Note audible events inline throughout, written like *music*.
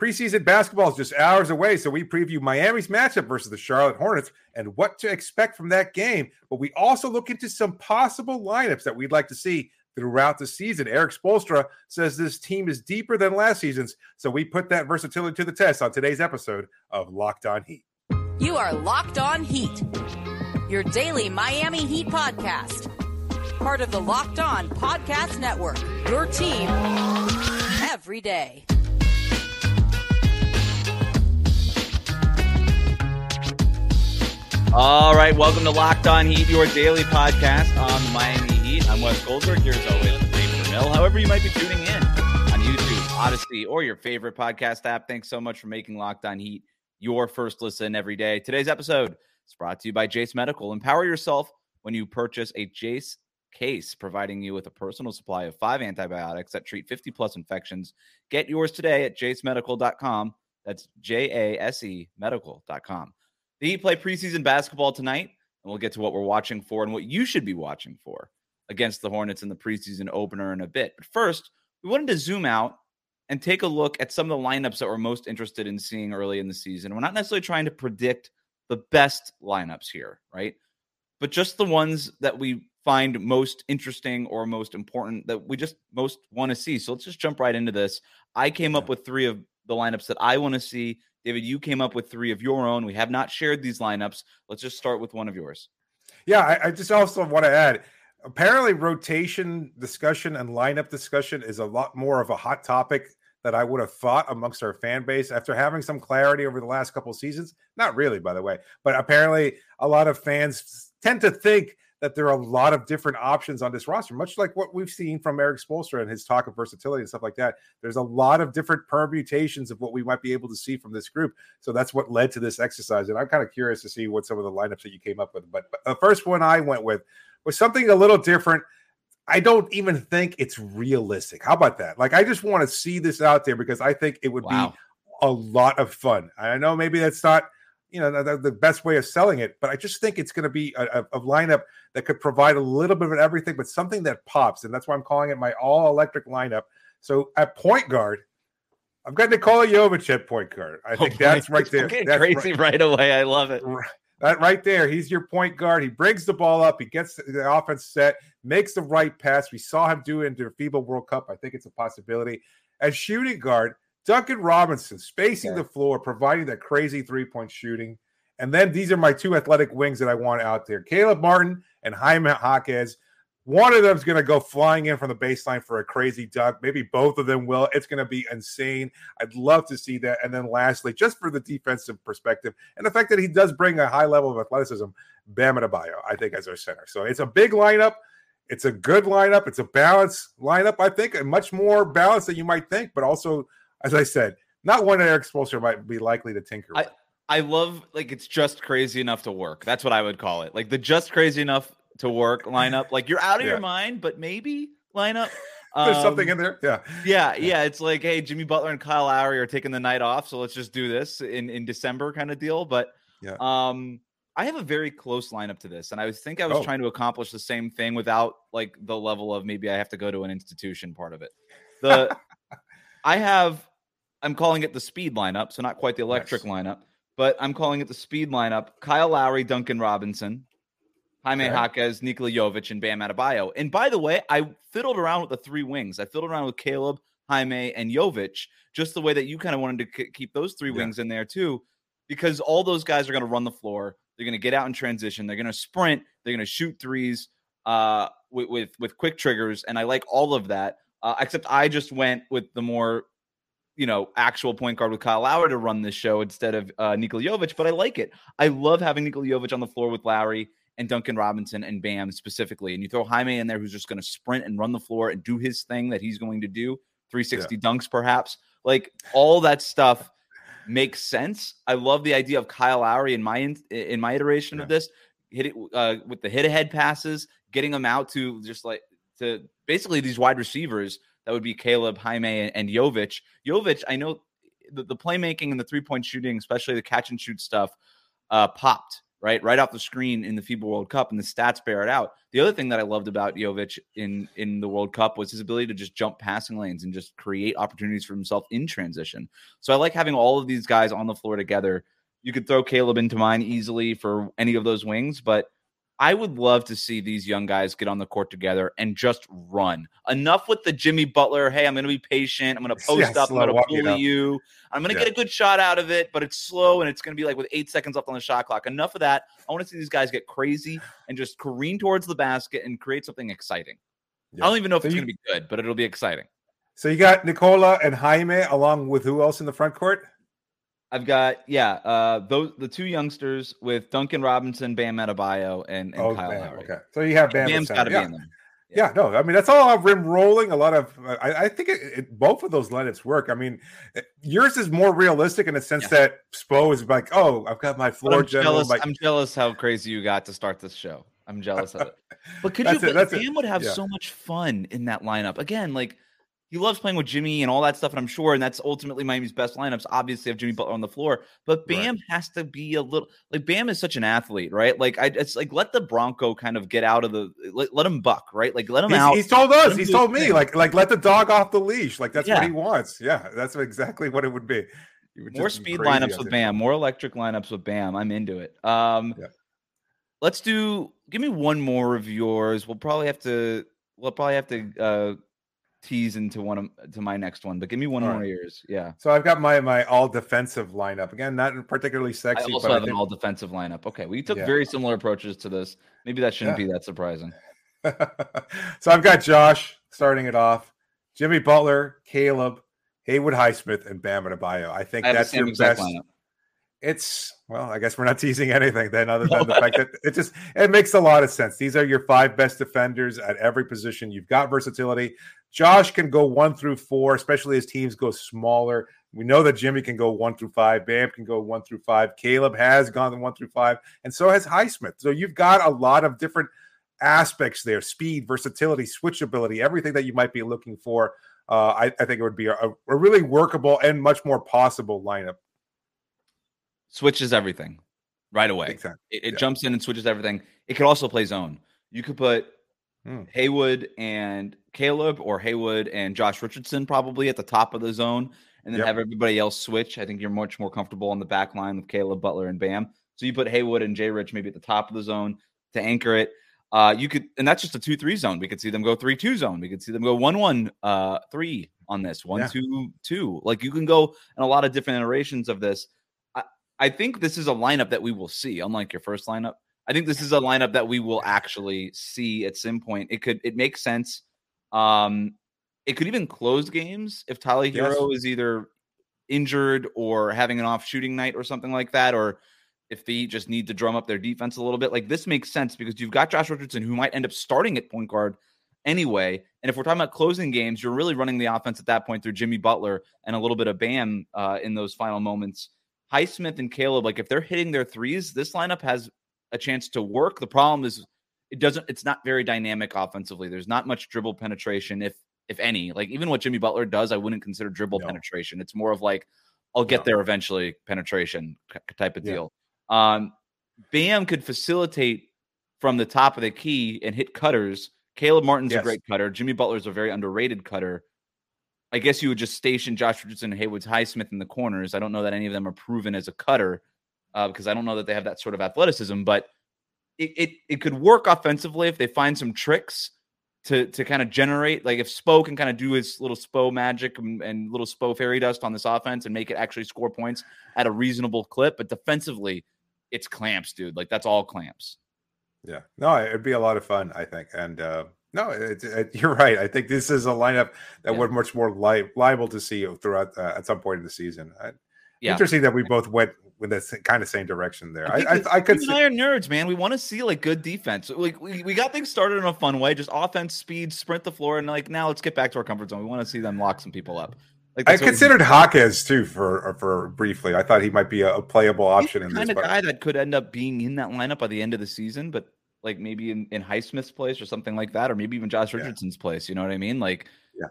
Preseason basketball is just hours away, so we preview Miami's matchup versus the Charlotte Hornets and what to expect from that game. But we also look into some possible lineups that we'd like to see throughout the season. Erik Spoelstra says this team is deeper than last season's, so we put that versatility to the test on today's episode of Locked On Heat. You are Locked On Heat, your daily Miami Heat podcast. Part of the Locked On Podcast Network, your team every day. All right, welcome to Locked On Heat, your daily podcast on the Miami Heat. I'm Wes Goldberg, here as always with David Ramil. However, you might be tuning in on YouTube, Audacy, or your favorite podcast app. Thanks so much for making Locked On Heat your first listen every day. Today's episode is brought to you by Jase Medical. Empower yourself when you purchase a Jase case, providing you with a personal supply of five antibiotics that treat 50 plus infections. Get yours today at jasemedical.com. That's J A S E medical.com. The Heat play preseason basketball tonight, and we'll get to what we're watching for and what you should be watching for against the Hornets in the preseason opener in a bit. But first, we wanted to zoom out and take a look at some of the lineups that we're most interested in seeing early in the season. We're not necessarily trying to predict the best lineups here, right? But just the ones that we find most interesting or most important that we just most want to see. So let's just jump right into this. I came up with three of the lineups that I want to see. David, you came up with three of your own. We have not shared these lineups. Let's just start with one of yours. Yeah, I, I just also want to add apparently rotation discussion and lineup discussion is a lot more of a hot topic that I would have thought amongst our fan base after having some clarity over the last couple seasons. Not really, by the way, but apparently a lot of fans tend to think that there are a lot of different options on this roster, much like what we've seen from Erik Spoelstra and his talk of versatility and stuff like that. There's a lot of different permutations of what we might be able to see from this group. So that's what led to this exercise. And I'm kind of curious to see what some of the lineups that you came up with. But, but the first one I went with was something a little different. I don't even think it's realistic. How about that? Like, I just want to see this out there because I think it would wow. be a lot of fun. I know maybe that's not you know the, the, best way of selling it but i just think it's going to be a, a, lineup that could provide a little bit of everything but something that pops and that's why i'm calling it my all electric lineup. So at point guard i've got nikola jovic at point guard. I think *laughs* oh, that's right there. That's crazy right, right, away. I love it. That right there he's your point guard. He brings the ball up he gets the offense set makes the right pass. We saw him do it in the fiba world cup. I think it's a possibility. As shooting guard Duncan Robinson spacing okay. the floor, providing that crazy three point shooting. And then these are my two athletic wings that I want out there Caleb Martin and Jaime Jaquez. One of them is going to go flying in from the baseline for a crazy dunk. Maybe both of them will. It's going to be insane. I'd love to see that. And then lastly, just for the defensive perspective and the fact that he does bring a high level of athleticism, Bam Adebayo, I think, as our center. So it's a big lineup. It's a good lineup. It's a balanced lineup, I think, and much more balanced than you might think, but also as I said, not one that Erik Spoelstra might be likely to tinker with. I, I love like it's just crazy enough to work. That's what I would call it. Like the just crazy enough to work *laughs* lineup. Like you're out of yeah. your mind, but maybe lineup. *laughs* There's um, something in there. Yeah. yeah. Yeah. It's like, hey, Jimmy Butler and Kyle Lowry are taking the night off. So let's just do this in, in December kind of deal. But yeah. um I have a very close lineup to this. And I think I was oh. trying to accomplish the same thing without like the level of maybe I have to go to an institution part of it. The *laughs* I have I'm calling it the speed lineup, so not quite the electric nice. lineup, but I'm calling it the speed lineup. Kyle Lowry, Duncan Robinson, Jaime okay. Jaquez, Nikola Jovic, and Bam Adebayo. And by the way, I fiddled around with the three wings. I fiddled around with Caleb, Jaime, and Jovic, just the way that you kind of wanted to keep those three yeah. wings in there too, because all those guys are going to run the floor. They're going to get out in transition. They're going to sprint. They're going to shoot threes uh, with, with, with quick triggers, and I like all of that. Uh, except I just went with the more you know, actual point guard with Kyle Lowry to run this show instead of uh, Nikola Jovic, but I like it. I love having Nikola Jovic on the floor with Lowry and Duncan Robinson and Bam specifically. And you throw Jaime in there who's just going to sprint and run the floor and do his thing that he's going to do 360 yeah. dunks, perhaps. Like all that stuff makes sense. I love the idea of Kyle Lowry in my in my iteration Yeah. of this. Hit it uh, with the hit ahead passes, getting them out to just like to basically these wide receivers that would be Caleb, Jaime, and, Jovic. Jovic, I know the, the playmaking and the three point shooting, especially the catch and shoot stuff, uh, popped right right off the screen in the FIBA World Cup, and the stats bear it out. The other thing that I loved about Jovic in in the World Cup was his ability to just jump passing lanes and just create opportunities for himself in transition. So I like having all of these guys on the floor together. You could throw Caleb into mine easily for any of those wings, but I would love to see these young guys get on the court together and just run. Enough with the Jimmy Butler. Hey, I'm going to be patient. I'm going to post Yeah, up. I'm going to bully you you. I'm going to Yeah. get a good shot out of it, but it's slow and it's going to be like with eight seconds left on the shot clock. Enough of that. I want to see these guys get crazy and just careen towards the basket and create something exciting. Yeah. I don't even know if So it's you- going to be good, but it'll be exciting. So you got Nikola and Jaime along with who else in the front court? I've got yeah, uh, those the two youngsters with Duncan Robinson, Bam Adebayo, and, and oh, Kyle Bam, Lowry. okay. So you have Bam. Bam's got to yeah. be in them. Yeah, no, I mean that's all a lot of rim rolling. A lot of, I, I think it, it, both of those lineups work. I mean, uh, yours is more realistic in the sense Yeah. that Spo is like, oh, I've got my floor I'm general. jealous. like- I'm jealous how crazy you got to start this show. I'm jealous of it. *laughs* But could you? it, But that's it. Bam would have so much fun in that lineup. Again, like he loves playing with Jimmy and all that stuff, and I'm sure, and that's ultimately Miami's best lineups. Obviously, have Jimmy Butler on the floor, but Right. Bam has to be a little like Bam is such an athlete, right? Like I, it's like let the Bronco kind of get out of the let, let him buck, right? Like let him he's, out. he's told us, he's told me, thing. like, like let the dog off the leash. Like that's what he wants. Yeah, that's exactly what it would be. Would more be speed lineups with. Bam, more electric lineups with Bam. I'm into it. Um, Yeah. let's do. Give me one more of yours. We'll probably have to. We'll probably have to uh, tease into one of to my next one, but give me one All more right. yours. Yeah, So I've got my my all defensive lineup again, not particularly sexy. I also but I have an all defensive lineup. Okay, we took Yeah. very similar approaches to this. Maybe that shouldn't be that surprising. *laughs* so I've got Josh starting it off, Jimmy Butler, Caleb, Haywood Highsmith, and Bam Adebayo. I think I the that's your best. lineup. It's well, I guess we're not *laughs* teasing anything then, other than the fact that it just it makes a lot of sense. These are your five best defenders at every position. You've got versatility. Josh can go one through four, especially as teams go smaller. We know that Jimmy can go one through five. Bam can go one through five. Caleb has gone one through five, and so has Highsmith. So you've got a lot of different aspects there: speed, versatility, switchability, everything that you might be looking for. Uh, I, I think it would be a, a really workable and much more possible lineup. Switches everything right away. It, it Yeah. jumps in and switches everything. It could also play zone. You could put Hmm. Haywood and Caleb or Haywood and Josh Richardson probably at the top of the zone and then Yep. have everybody else switch. I think you're much more comfortable on the back line with Caleb Butler and Bam. So you put Haywood and Jay Rich maybe at the top of the zone to anchor it. Uh, you could, and that's just a two three zone. We could see them go three two zone. We could see them go one one uh three on this one Yeah. two two. Like you can go in a lot of different iterations of this. I, think this is a lineup that we will see, unlike your first lineup. I think this is a lineup that we will actually see at some point. It could it makes sense. Um, it could even close games if Tyler Yes. Herro is either injured or having an off shooting night or something like that, or if they just need to drum up their defense a little bit. Like this makes sense because you've got Josh Richardson who might end up starting at point guard anyway. And if we're talking about closing games, you're really running the offense at that point through Jimmy Butler and a little bit of Bam uh, in those final moments. Highsmith and Caleb, like if they're hitting their threes, this lineup has a chance to work. The problem is it doesn't. It's not very dynamic offensively. There's not much dribble penetration, if if any. Like even what Jimmy Butler does, I wouldn't consider dribble No. penetration. It's more of like I'll get No. there eventually penetration type of Yeah. deal. Um, Bam could facilitate from the top of the key and hit cutters. Caleb Martin's a great cutter. Jimmy Butler's a very underrated cutter. I guess you would just station Josh Richardson and Haywood's Highsmith in the corners. I don't know that any of them are proven as a cutter uh, because I don't know that they have that sort of athleticism, but it, it it could work offensively if they find some tricks to to kind of generate like if Spo can kind of do his little Spo magic and, and little Spo fairy dust on this offense and make it actually score points at a reasonable clip, but defensively, it's clamps, dude. Like that's all clamps. Yeah, no, it'd be a lot of fun, I think. And uh, no, it, it, uh, you're right. I think this is a lineup that Yeah. we're much more li- liable to see throughout uh, at some point in the season. I, Yeah. Interesting that we both went with the kind of same direction there. I, think I, I could you see, and I are nerds, man. We want to see like good defense. Like we, we got things started in a fun way, just offense, speed, sprint the floor, and like now let's get back to our comfort zone. We want to see them lock some people up. Like I considered Hawkes too for uh, for briefly. I thought he might be a, a playable option in the this. kind of guy that could end up being in that lineup by the end of the season, but like maybe in, in Highsmith's place or something like that, or maybe even Josh Yeah. Richardson's place. You know what I mean? Like, Yeah.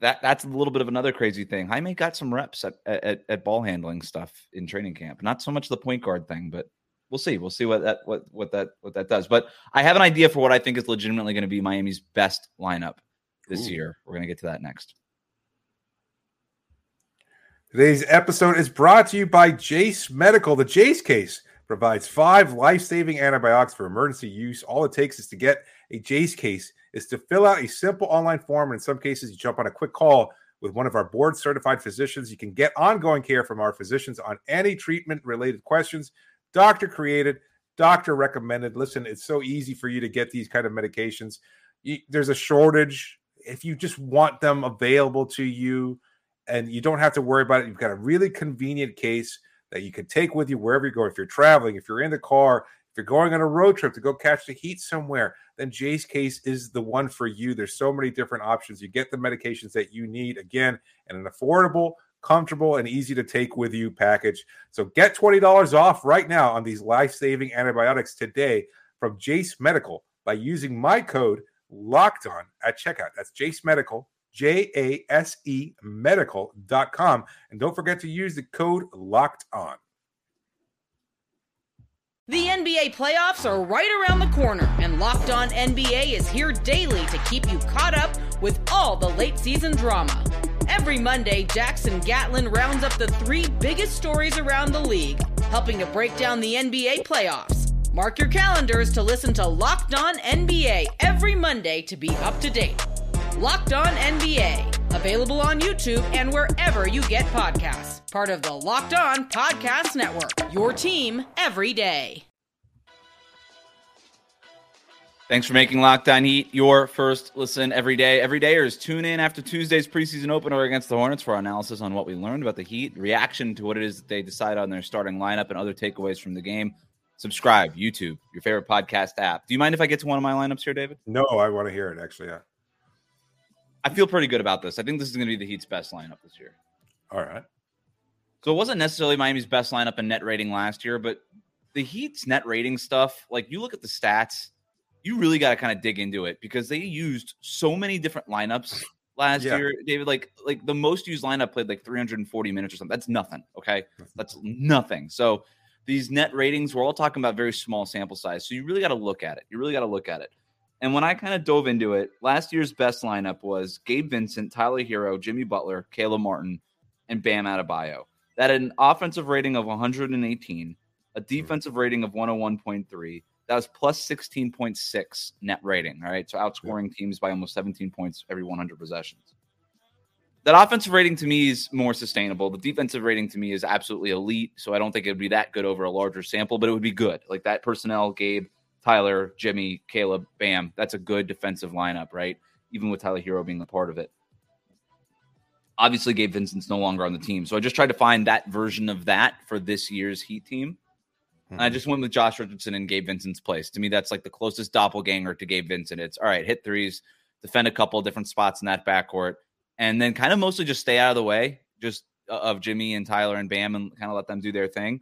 that that's a little bit of another crazy thing. Jaime got some reps at, at at ball handling stuff in training camp. Not so much the point guard thing, but we'll see. We'll see what that what what that what that does. But I have an idea for what I think is legitimately going to be Miami's best lineup this Ooh. year. We're going to get to that next. Today's episode is brought to you by Jase Medical. The Jase case provides five life-saving antibiotics for emergency use. All it takes is to get a Jase case is to fill out a simple online form, and in some cases, you jump on a quick call with one of our board-certified physicians. You can get ongoing care from our physicians on any treatment-related questions. Doctor created, doctor recommended. Listen, it's so easy for you to get these kind of medications. You, there's a shortage. If you just want them available to you, and you don't have to worry about it. You've got a really convenient case that you can take with you wherever you go. If you're traveling, if you're in the car, if you're going on a road trip to go catch the heat somewhere, then Jase case is the one for you. There's so many different options. You get the medications that you need again in an affordable, comfortable, and easy to take with you package. So get $20 off right now on these life saving antibiotics today from Jase Medical by using my code locked on at checkout. That's Jase Medical, J A S E medical.com. And don't forget to use the code locked on. The NBA playoffs are right around the corner, and Locked On NBA is here daily to keep you caught up with all the late season drama. Every Monday, Jackson Gatlin rounds up the three biggest stories around the league, helping to break down the NBA playoffs. Mark your calendars to listen to Locked On NBA every Monday to be up to date. Locked On NBA, available on YouTube and wherever you get podcasts. Part of the Locked On Podcast Network, your team every day. Thanks for making Locked On Heat your first listen every day. Every is tune in after Tuesday's preseason opener against the Hornets for our analysis on what we learned about the Heat, reaction to what it is that they decide on their starting lineup, and other takeaways from the game. Subscribe, YouTube, your favorite podcast app. Do you mind if I get to one of my lineups here, David? No, I want to hear it actually. Yeah. I feel pretty good about this. I think this is going to be the Heat's best lineup this year. All right. So it wasn't necessarily Miami's best lineup in net rating last year, but the Heat's net rating stuff, like you look at the stats, you really got to kind of dig into it because they used so many different lineups last Yeah. year. David, like like the most used lineup played like 340 minutes or something. That's nothing. Okay, that's nothing. So these net ratings, we're all talking about very small sample size. So you really got to look at it. You really got to look at it. And when I kind of dove into it, last year's best lineup was Gabe Vincent, Tyler Herro, Jimmy Butler, Caleb Martin, and Bam Adebayo. That had an offensive rating of 118, a hmm. defensive rating of 101.3. That was plus 16.6 net rating. All right. So outscoring teams by almost 17 points every 100 possessions. That offensive rating to me is more sustainable. The defensive rating to me is absolutely elite. So I don't think it would be that good over a larger sample, but it would be good. Like that personnel, Gabe, Tyler, Jimmy, Caleb, Bam. That's a good defensive lineup, right? Even with Tyler Herro being a part of it. Obviously, Gabe Vincent's no longer on the team. So I just tried to find that version of that for this year's Heat team. And I just went with Josh Richardson in Gabe Vincent's place. To me, that's like the closest doppelganger to Gabe Vincent. It's all right, hit threes, defend a couple of different spots in that backcourt, and then kind of mostly just stay out of the way just uh, of Jimmy and Tyler and Bam and kind of let them do their thing.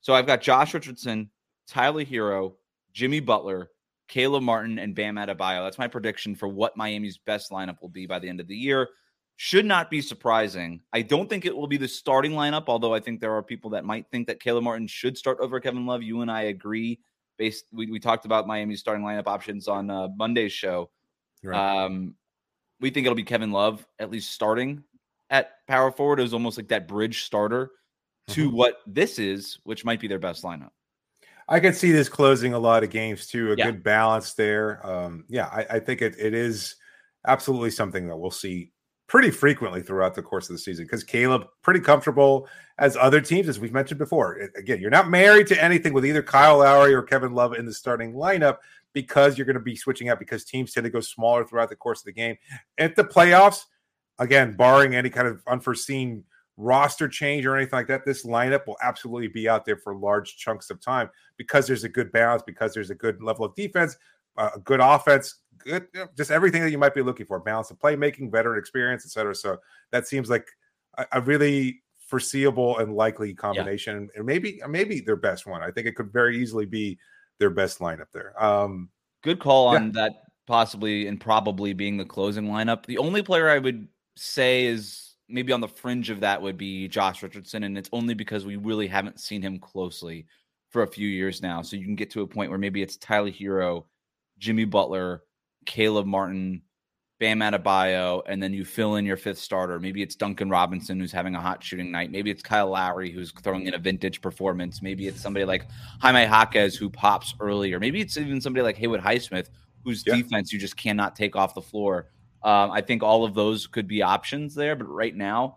So I've got Josh Richardson, Tyler Herro, Jimmy Butler, Caleb Martin, and Bam Adebayo. That's my prediction for what Miami's best lineup will be by the end of the year. Should not be surprising. I don't think it will be the starting lineup, although I think there are people that might think that Caleb Martin should start over Kevin Love. You and I agree. Based, we, we talked about Miami's starting lineup options on uh, Monday's show. Right. Um, we think it'll be Kevin Love at least starting at power forward. It was almost like that bridge starter to Mhm. what this is, which might be their best lineup. I could see this closing a lot of games too. A Yeah. good balance there. Um, yeah, I, I think it, it is absolutely something that we'll see pretty frequently throughout the course of the season because Caleb pretty comfortable as other teams, as we've mentioned before. It- again, you're not married to anything with either Kyle Lowry or Kevin Love in the starting lineup because you're going to be switching out because teams tend to go smaller throughout the course of the game. At the playoffs, again, barring any kind of unforeseen roster change or anything like that, this lineup will absolutely be out there for large chunks of time because there's a good balance, because there's a good level of defense, uh, a good offense, good just everything that you might be looking for balance of playmaking, veteran experience, etc. So that seems like a, a really foreseeable and likely combination, yeah. and maybe maybe their best one. I think it could very easily be their best lineup there. Um, Good call yeah. on that, possibly and probably being the closing lineup. The only player I would say is maybe on the fringe of that would be Josh Richardson, and it's only because we really haven't seen him closely for a few years now. So you can get to a point where maybe it's Tyler Herro, Jimmy Butler, Caleb Martin, Bam Adebayo, and then you fill in your fifth starter. Maybe it's Duncan Robinson who's having a hot shooting night. Maybe it's Kyle Lowry who's throwing in a vintage performance. Maybe it's somebody like Jaime Jaquez who pops early, or maybe it's even somebody like Haywood Highsmith whose yeah. defense you just cannot take off the floor. Um, I think all of those could be options there, but right now,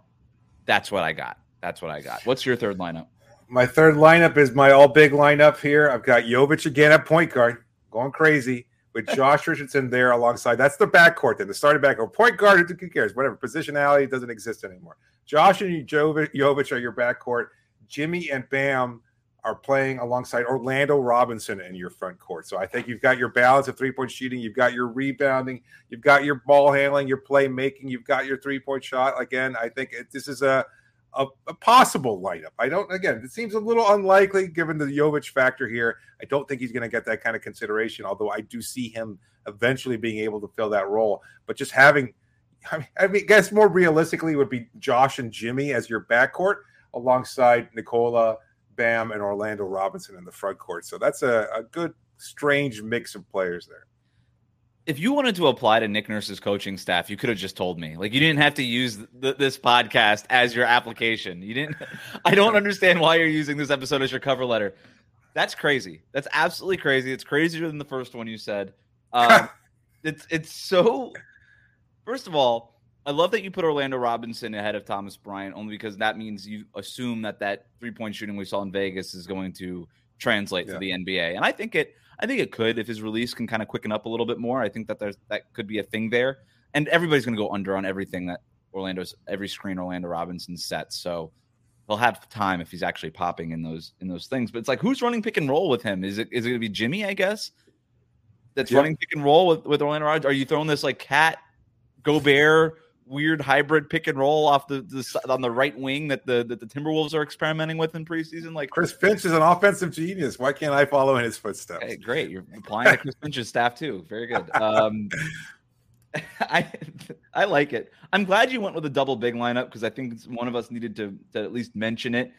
that's what I got. That's what I got. What's your third lineup? My third lineup is my all big lineup here. I've got Jovic again at point guard, going crazy with *laughs* Josh Richardson there alongside. That's the backcourt then, the starting backcourt. Point guard, who cares? Whatever. Positionality doesn't exist anymore. Josh and Jovic are your backcourt. Jimmy and Bam are playing alongside Orlando Robinson in your front court. So I think you've got your balance of three point shooting, you've got your rebounding, you've got your ball handling, your play making, you've got your three point shot. Again, I think it, this is a a, a, possible lineup. I don't. Again, it seems a little unlikely given the Jovic factor here. I don't think he's going to get that kind of consideration. Although I do see him eventually being able to fill that role. But just having, I mean, I, mean, guess more realistically would be Josh and Jimmy as your backcourt alongside Nikola, Bam, and Orlando Robinson in the front court. So that's a, a good, strange mix of players there if you wanted to apply to Nick Nurse's coaching staff, you could have just told me. Like you didn't have to use th- this podcast as your application. You didn't. *laughs* I don't understand why you're using this episode as your cover letter. That's crazy. That's absolutely crazy. It's crazier than the first one you said. Um, *laughs* it's it's so. First of all, I love that you put Orlando Robinson ahead of Thomas Bryant, only because that means you assume that that three point shooting we saw in Vegas is going to translate yeah. to the NBA, and I think it. I think it could if his release can kind of quicken up a little bit more. I think that there's that could be a thing there, and everybody's going to go under on everything that Orlando's every screen Orlando Robinson sets. So he'll have time if he's actually popping in those in those things. But it's like who's running pick and roll with him? Is it is it going to be Jimmy? I guess that's yeah. running pick and roll with with Orlando Robinson. Are you throwing this like KAT Gobert? Weird hybrid pick and roll off the, the on the right wing that the that the Timberwolves are experimenting with in preseason. Like Chris Finch is an offensive genius. Why can't I follow in his footsteps? Hey, great, you're applying to Chris Finch's staff too. Very good. Um, *laughs* I I like it. I'm glad you went with a double big lineup because I think one of us needed to to at least mention it.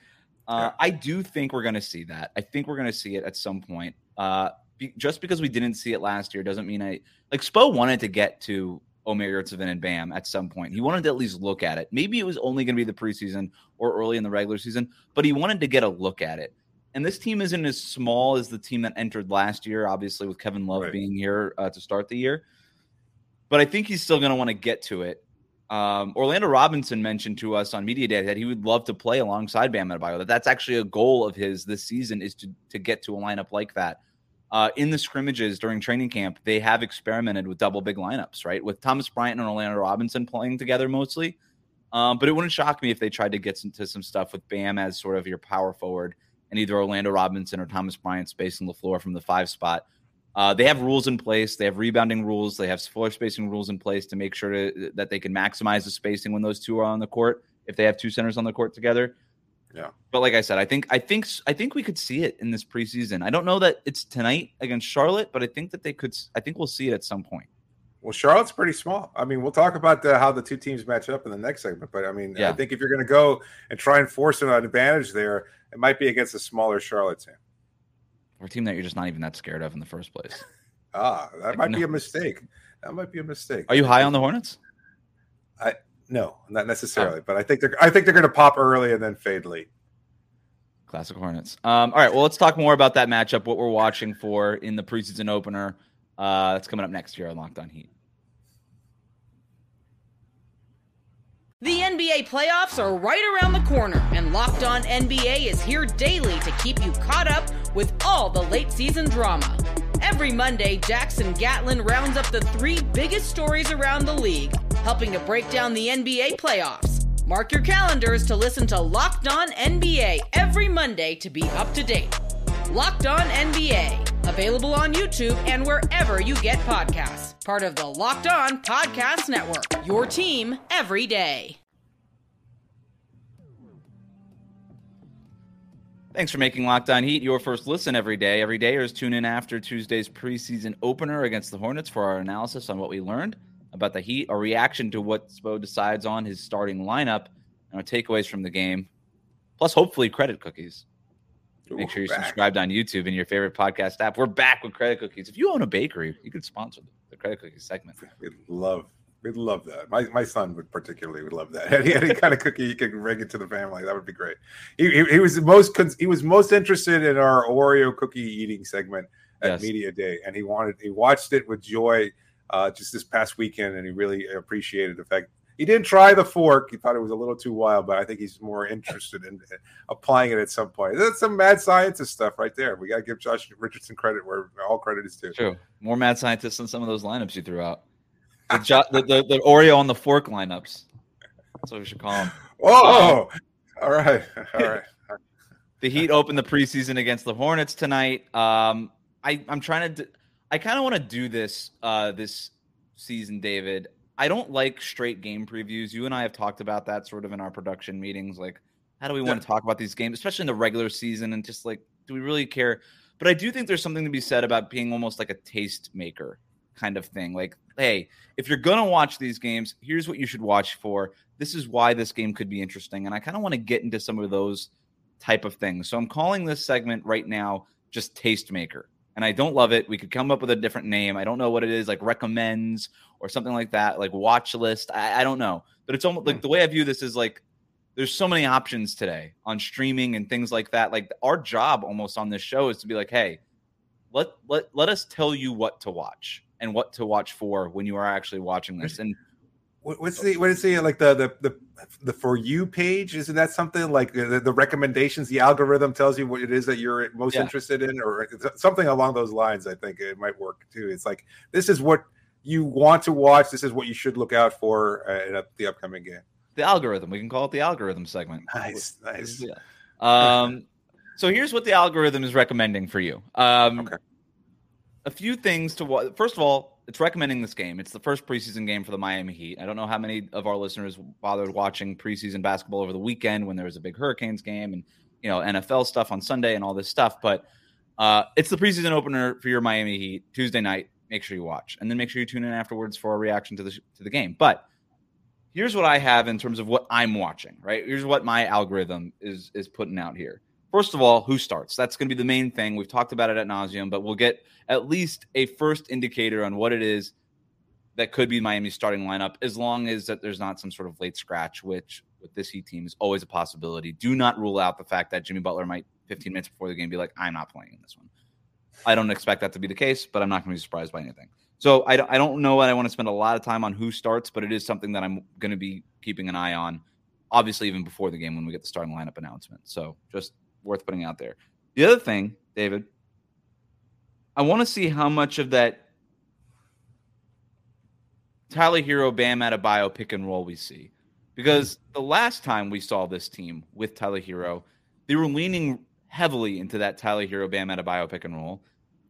Uh, yeah. I do think we're going to see that. I think we're going to see it at some point. Uh, be, just because we didn't see it last year doesn't mean I like Spo wanted to get to Omer Yurtseven and Bam at some point. He wanted to at least look at it. Maybe it was only going to be the preseason or early in the regular season, but he wanted to get a look at it. And this team isn't as small as the team that entered last year, obviously, with Kevin Love right. being here uh, to start the year. But I think he's still going to want to get to it. Um, Orlando Robinson mentioned to us on media day that he would love to play alongside Bam Adebayo. That that's actually a goal of his this season is to to get to a lineup like that uh, in the scrimmages during training camp, they have experimented with double big lineups, right? With Thomas Bryant and Orlando Robinson playing together mostly. Um, but it wouldn't shock me if they tried to get into some stuff with Bam as sort of your power forward and either Orlando Robinson or Thomas Bryant spacing the floor from the five spot. Uh, they have rules in place. They have rebounding rules. They have floor spacing rules in place to make sure to, that they can maximize the spacing when those two are on the court. If they have two centers on the court together, yeah. But like I said, I think I think I think we could see it in this preseason. I don't know that it's tonight against Charlotte, but I think that they could. I think we'll see it at some point. Well, Charlotte's pretty small. I mean, we'll talk about the, how the two teams match up in the next segment. But I mean, yeah. I think if you're going to go and try and force an advantage there, it might be against a smaller Charlotte team. Or a team that you're just not even that scared of in the first place. ah, that like, might no. be a mistake. That might be a mistake. Are you high on the Hornets? I no, not necessarily, oh. but I think they're I think they're going to pop early and then fade late. Classic Hornets. Um, all right, well, let's talk more about that matchup. What we're watching for in the preseason opener. Uh, that's coming up next year on Locked On Heat. The NBA playoffs are right around the corner, and Locked On NBA is here daily to keep you caught up with all the late season drama. Every Monday, Jackson Gatlin rounds up the three biggest stories around the league, helping to break down the NBA playoffs. Mark your calendars to listen to Locked On NBA every Monday to be up to date. Locked On NBA, available on YouTube and wherever you get podcasts. Part of the Locked On Podcast Network, your team every day. Thanks for making Locked On Heat your first listen every day. Every day, is tune in after Tuesday's preseason opener against the Hornets for our analysis on what we learned about the Heat, our reaction to what Spo decides on his starting lineup, and our takeaways from the game, plus hopefully credit cookies. Make sure you're back. subscribed on YouTube and your favorite podcast app. We're back with credit cookies. If you own a bakery, you could sponsor the credit cookies segment. We'd love, we'd love that. My my son would particularly would love that. *laughs* Any, any kind of cookie you can bring it to the family, that would be great. He, he, he was most he was most interested in our Oreo cookie eating segment at Yes. Media Day, and he wanted he watched it with joy uh, just this past weekend, and he really appreciated the fact. He didn't try the fork. He thought it was a little too wild, but I think he's more interested in applying it at some point. That's some mad scientist stuff right there. We got to give Josh Richardson credit where all credit is due. True. More mad scientists than some of those lineups you threw out. The, jo- *laughs* the, the, the Oreo on the fork lineups. That's what we should call them. Oh, all right, *laughs* all right. *laughs* The Heat open the preseason against the Hornets tonight. Um, I, I'm trying to. d- I kind of want to do this uh, this season, David. I don't like straight game previews. You and I have talked about that sort of in our production meetings. Like, how do we want to talk about these games, especially in the regular season? And just like, do we really care? But I do think there's something to be said about being almost like a taste maker kind of thing. Like, hey, if you're gonna watch these games, here's what you should watch for. This is why this game could be interesting. And I kind of want to get into some of those type of things. So I'm calling this segment right now just taste maker. And I don't love it. We could come up with a different name. I don't know what it is, like recommends or something like that, like watch list. I, I don't know. But it's almost like hmm. the way I view this is like there's so many options today on streaming and things like that. Like our job almost on this show is to be like, hey, let let let us tell you what to watch and what to watch for when you are actually watching this. Hmm. And What, what's the what is the like the the the, the for you page? Isn't that something like the, the recommendations? The algorithm tells you what it is that you're most Yeah. interested in, or something along those lines. I think it might work too. It's like this is what you want to watch. This is what you should look out for uh, in up- the upcoming game. the algorithm, we can call it the algorithm segment. Nice, nice. Yeah. Um, so here's what the algorithm is recommending for you. Um, Okay. A few things to watch. First of all, it's recommending this game. It's the first preseason game for the Miami Heat. I don't know how many of our listeners bothered watching preseason basketball over the weekend when there was a big Hurricanes game and you know NFL stuff on Sunday and all this stuff. But uh, it's the preseason opener for your Miami Heat Tuesday night. Make sure you watch, and then make sure you tune in afterwards for a reaction to the to the game. But here's what I have in terms of what I'm watching. Right, here's what my algorithm is is putting out here. First of all, who starts? That's going to be the main thing. We've talked about it at nauseum, but we'll get at least a first indicator on what it is that could be Miami's starting lineup, as long as that there's not some sort of late scratch, which with this Heat team is always a possibility. Do not rule out the fact that Jimmy Butler might 15 minutes before the game be like, I'm not playing in this one. I don't expect that to be the case, but I'm not going to be surprised by anything. So I I don't know what I want to spend a lot of time on who starts, but it is something that I'm going to be keeping an eye on, obviously, even before the game when we get the starting lineup announcement. So just worth putting out there. The other thing, David, I want to see how much of that Tyler Herro, Bam Adebayo pick and roll we see. Because the last time we saw this team with Tyler Herro, they were leaning heavily into that Tyler Herro, Bam Adebayo pick and roll.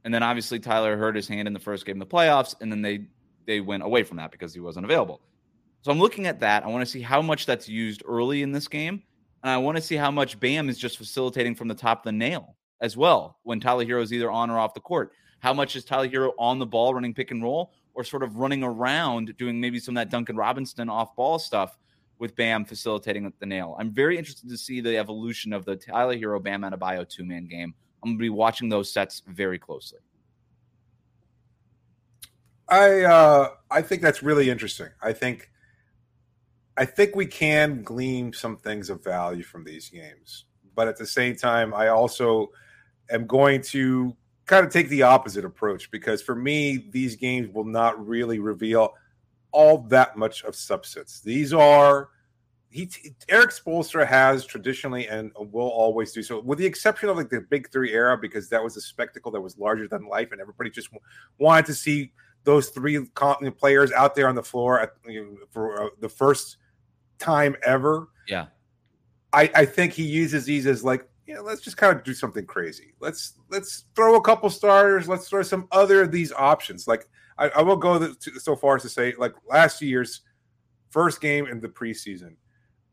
And then obviously Tyler hurt his hand in the first game of the playoffs, and then they they went away from that because he wasn't available. So I'm looking at that. I want to see how much that's used early in this game. And I want to see how much Bam is just facilitating from the top of the nail as well when Tyler Herro is either on or off the court. How much is Tyler Herro on the ball running pick and roll or sort of running around doing maybe some of that Duncan Robinson off ball stuff with Bam facilitating at the nail? I'm very interested to see the evolution of the Tyler Herro Bam Adebayo two man game. I'm going to be watching those sets very closely. I uh, I think that's really interesting. I think I think we can glean some things of value from these games, but at the same time, I also am going to kind of take the opposite approach because for me, these games will not really reveal all that much of substance. These are he Erik Spoelstra has traditionally and will always do so, with the exception of like the Big Three era, because that was a spectacle that was larger than life, and everybody just wanted to see those three players out there on the floor at, you know, for uh, the first time ever. Yeah. I, I think he uses these as like, you know, let's just kind of do something crazy. Let's let's throw a couple starters. Let's throw some other of these options. Like I, I will go to, so far as to say, like last year's first game in the preseason,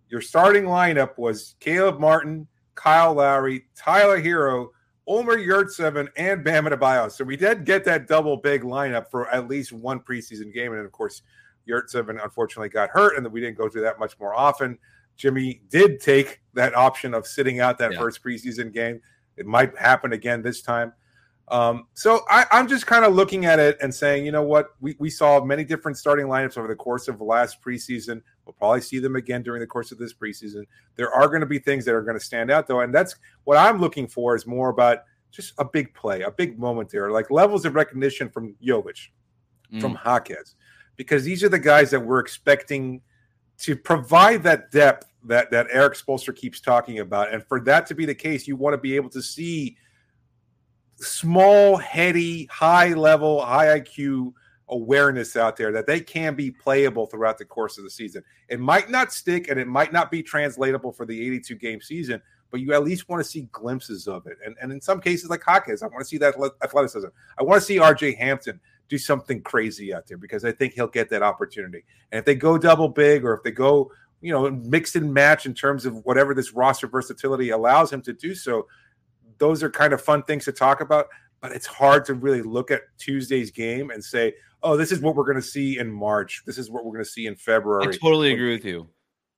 your starting lineup was Caleb Martin, Kyle Lowry, Tyler Herro, Omer Yurtseven, and Bam Adebayo. So we did get that double big lineup for at least one preseason game. And of course, Yurtseven unfortunately got hurt, and we didn't go through that much more often. Jimmy did take that option of sitting out that yeah. first preseason game. It might happen again this time. Um, so I, am just kind of looking at it and saying, you know what, we, we saw many different starting lineups over the course of the last preseason. We'll probably see them again during the course of this preseason. There are going to be things that are going to stand out though, and that's what I'm looking for is more about just a big play, a big moment there, like levels of recognition from Jovic, mm. from Jaquez, because these are the guys that we're expecting to provide that depth that that Erik Spoelstra keeps talking about, and for that to be the case, you want to be able to see small, heady, high level, high IQ awareness out there that they can be playable throughout the course of the season. It might not stick and it might not be translatable for the 82 game season, but you at least want to see glimpses of it. And, and in some cases, like Jaquez, I want to see that athleticism. I want to see RJ Hampton do something crazy out there because I think he'll get that opportunity. And if they go double big or if they go, you know, mix and match in terms of whatever this roster versatility allows him to do so, those are kind of fun things to talk about, but it's hard to really look at Tuesday's game and say, oh, this is what we're going to see in March. This is what we're going to see in February. I totally agree with you.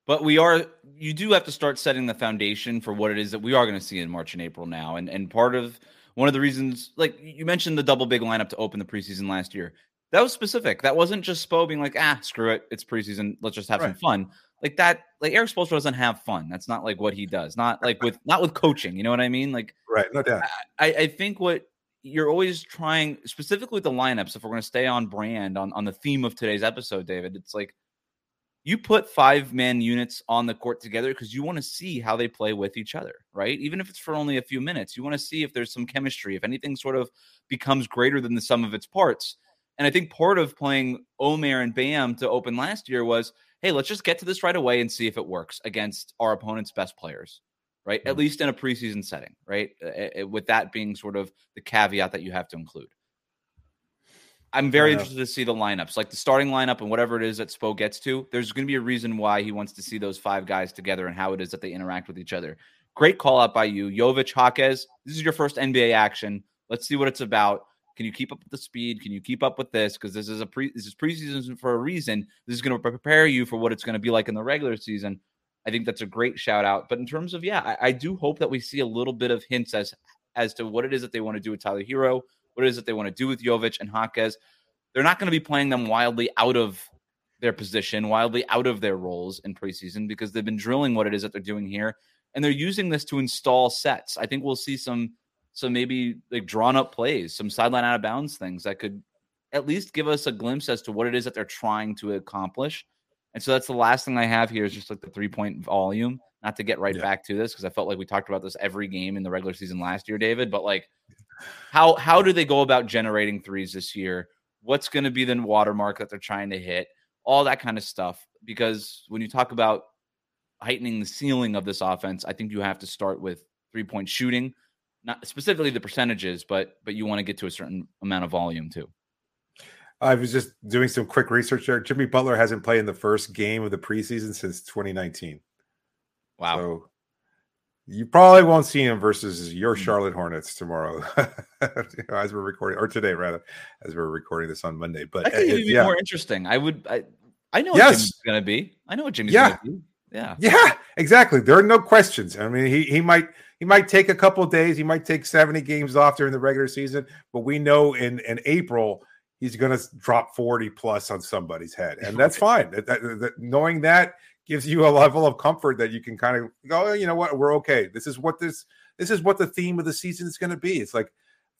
But we are you do have to start setting the foundation for what it is that we are going to see in March and April now. And and part of one of the reasons, like you mentioned the double big lineup to open the preseason last year. That was specific. That wasn't just Spo being like, ah, screw it. It's preseason. Let's just have right. some fun like that like Erik Spoelstra doesn't have fun. That's not like what he does. Not like with not with coaching. You know what I mean? Like right, no doubt. I, I think what you're always trying, specifically with the lineups, if we're going to stay on brand on on the theme of today's episode, David, it's like you put five man units on the court together because you want to see how they play with each other, right? Even if it's for only a few minutes, you want to see if there's some chemistry, if anything sort of becomes greater than the sum of its parts. And I think part of playing Omer and Bam to open last year was hey, let's just get to this right away and see if it works against our opponent's best players, right? Mm-hmm. At least in a preseason setting, right? With that being sort of the caveat that you have to include. I'm very interested to see the lineups, like the starting lineup and whatever it is that Spo gets to. There's going to be a reason why he wants to see those five guys together and how it is that they interact with each other. Great call out by you, Jovic Jaquez. This is your first NBA action. Let's see what it's about. Can you keep up with the speed? Can you keep up with this? Because this is a pre this is preseason for a reason. This is going to prepare you for what it's going to be like in the regular season. I think that's a great shout out. But in terms of yeah, I, I do hope that we see a little bit of hints as as to what it is that they want to do with Tyler Herro, what it is that they want to do with Jovic and Jaquez. They're not going to be playing them wildly out of their position, wildly out of their roles in preseason because they've been drilling what it is that they're doing here. And they're using this to install sets. I think we'll see some some maybe like drawn up plays, some sideline out of bounds things that could at least give us a glimpse as to what it is that they're trying to accomplish. And so that's the last thing I have here is just like the three point volume. Not to get right yeah. back to this because I felt like we talked about this every game in the regular season last year, David. But like, how how do they go about generating threes this year? What's going to be the watermark that they're trying to hit? All that kind of stuff. Because when you talk about heightening the ceiling of this offense, I think you have to start with three point shooting not specifically the percentages, but but you want to get to a certain amount of volume too. I was just doing some quick research there. Jimmy Butler hasn't played in the first game of the preseason since 2019. Wow. So you probably won't see him versus your hmm. Charlotte Hornets tomorrow, *laughs* as we're recording, or today rather, as we're recording this on Monday. But that could be yeah. more interesting. I would, I, I know what yes. Jimmy's going to be. I know what Jimmy's yeah. going to be. Yeah, yeah, exactly. There are no questions. I mean, he he might he might take a couple days. He might take 70 games off during the regular season, but we know in in April he's going to drop 40 plus on somebody's head, and that's fine. That, that, that, knowing that gives you a level of comfort that you can kind of go, oh, you know what, we're okay. This is what this this is what the theme of the season is going to be. It's like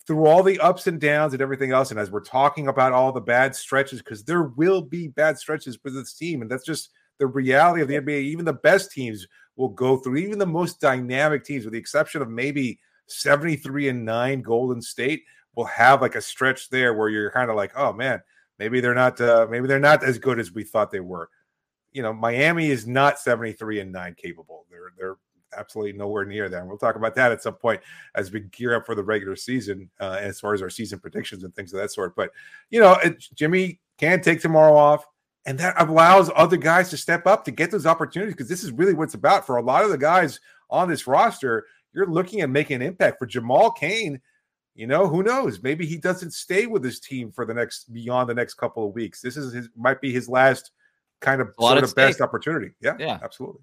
through all the ups and downs and everything else, and as we're talking about all the bad stretches, because there will be bad stretches for this team, and that's just the reality of the NBA. Even the best teams will go through, even the most dynamic teams, with the exception of maybe 73 and 9 Golden State, will have like a stretch there where you're kind of like, oh man, maybe they're not uh, maybe they're not as good as we thought they were. You know, Miami is not 73 and 9 capable. They're they're absolutely nowhere near that. And we'll talk about that at some point as we gear up for the regular season, uh, as far as our season predictions and things of that sort. But you know, it, Jimmy can take tomorrow off and that allows other guys to step up to get those opportunities because this is really what it's about for a lot of the guys on this roster, you're looking at making an impact for Jamal Cain. You know, who knows? Maybe he doesn't stay with his team for the next beyond the next couple of weeks. This is his might be his last kind of sort of best opportunity. Yeah, yeah, absolutely.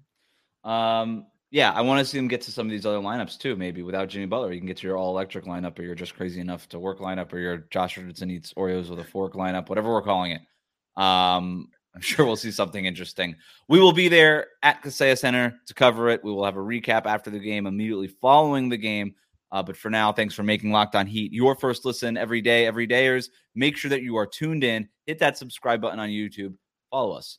Um, yeah, I want to see them get to some of these other lineups too. Maybe without Jimmy Butler, you can get to your all electric lineup, or you're just crazy enough to work lineup, or your Josh Richardson eats Oreos with a fork lineup, whatever we're calling it. Um, *laughs* I'm sure we'll see something interesting. We will be there at Kaseya Center to cover it. We will have a recap after the game, immediately following the game. Uh, but for now, thanks for making Locked On Heat your first listen every day, every dayers. Make sure that you are tuned in. Hit that subscribe button on YouTube. Follow us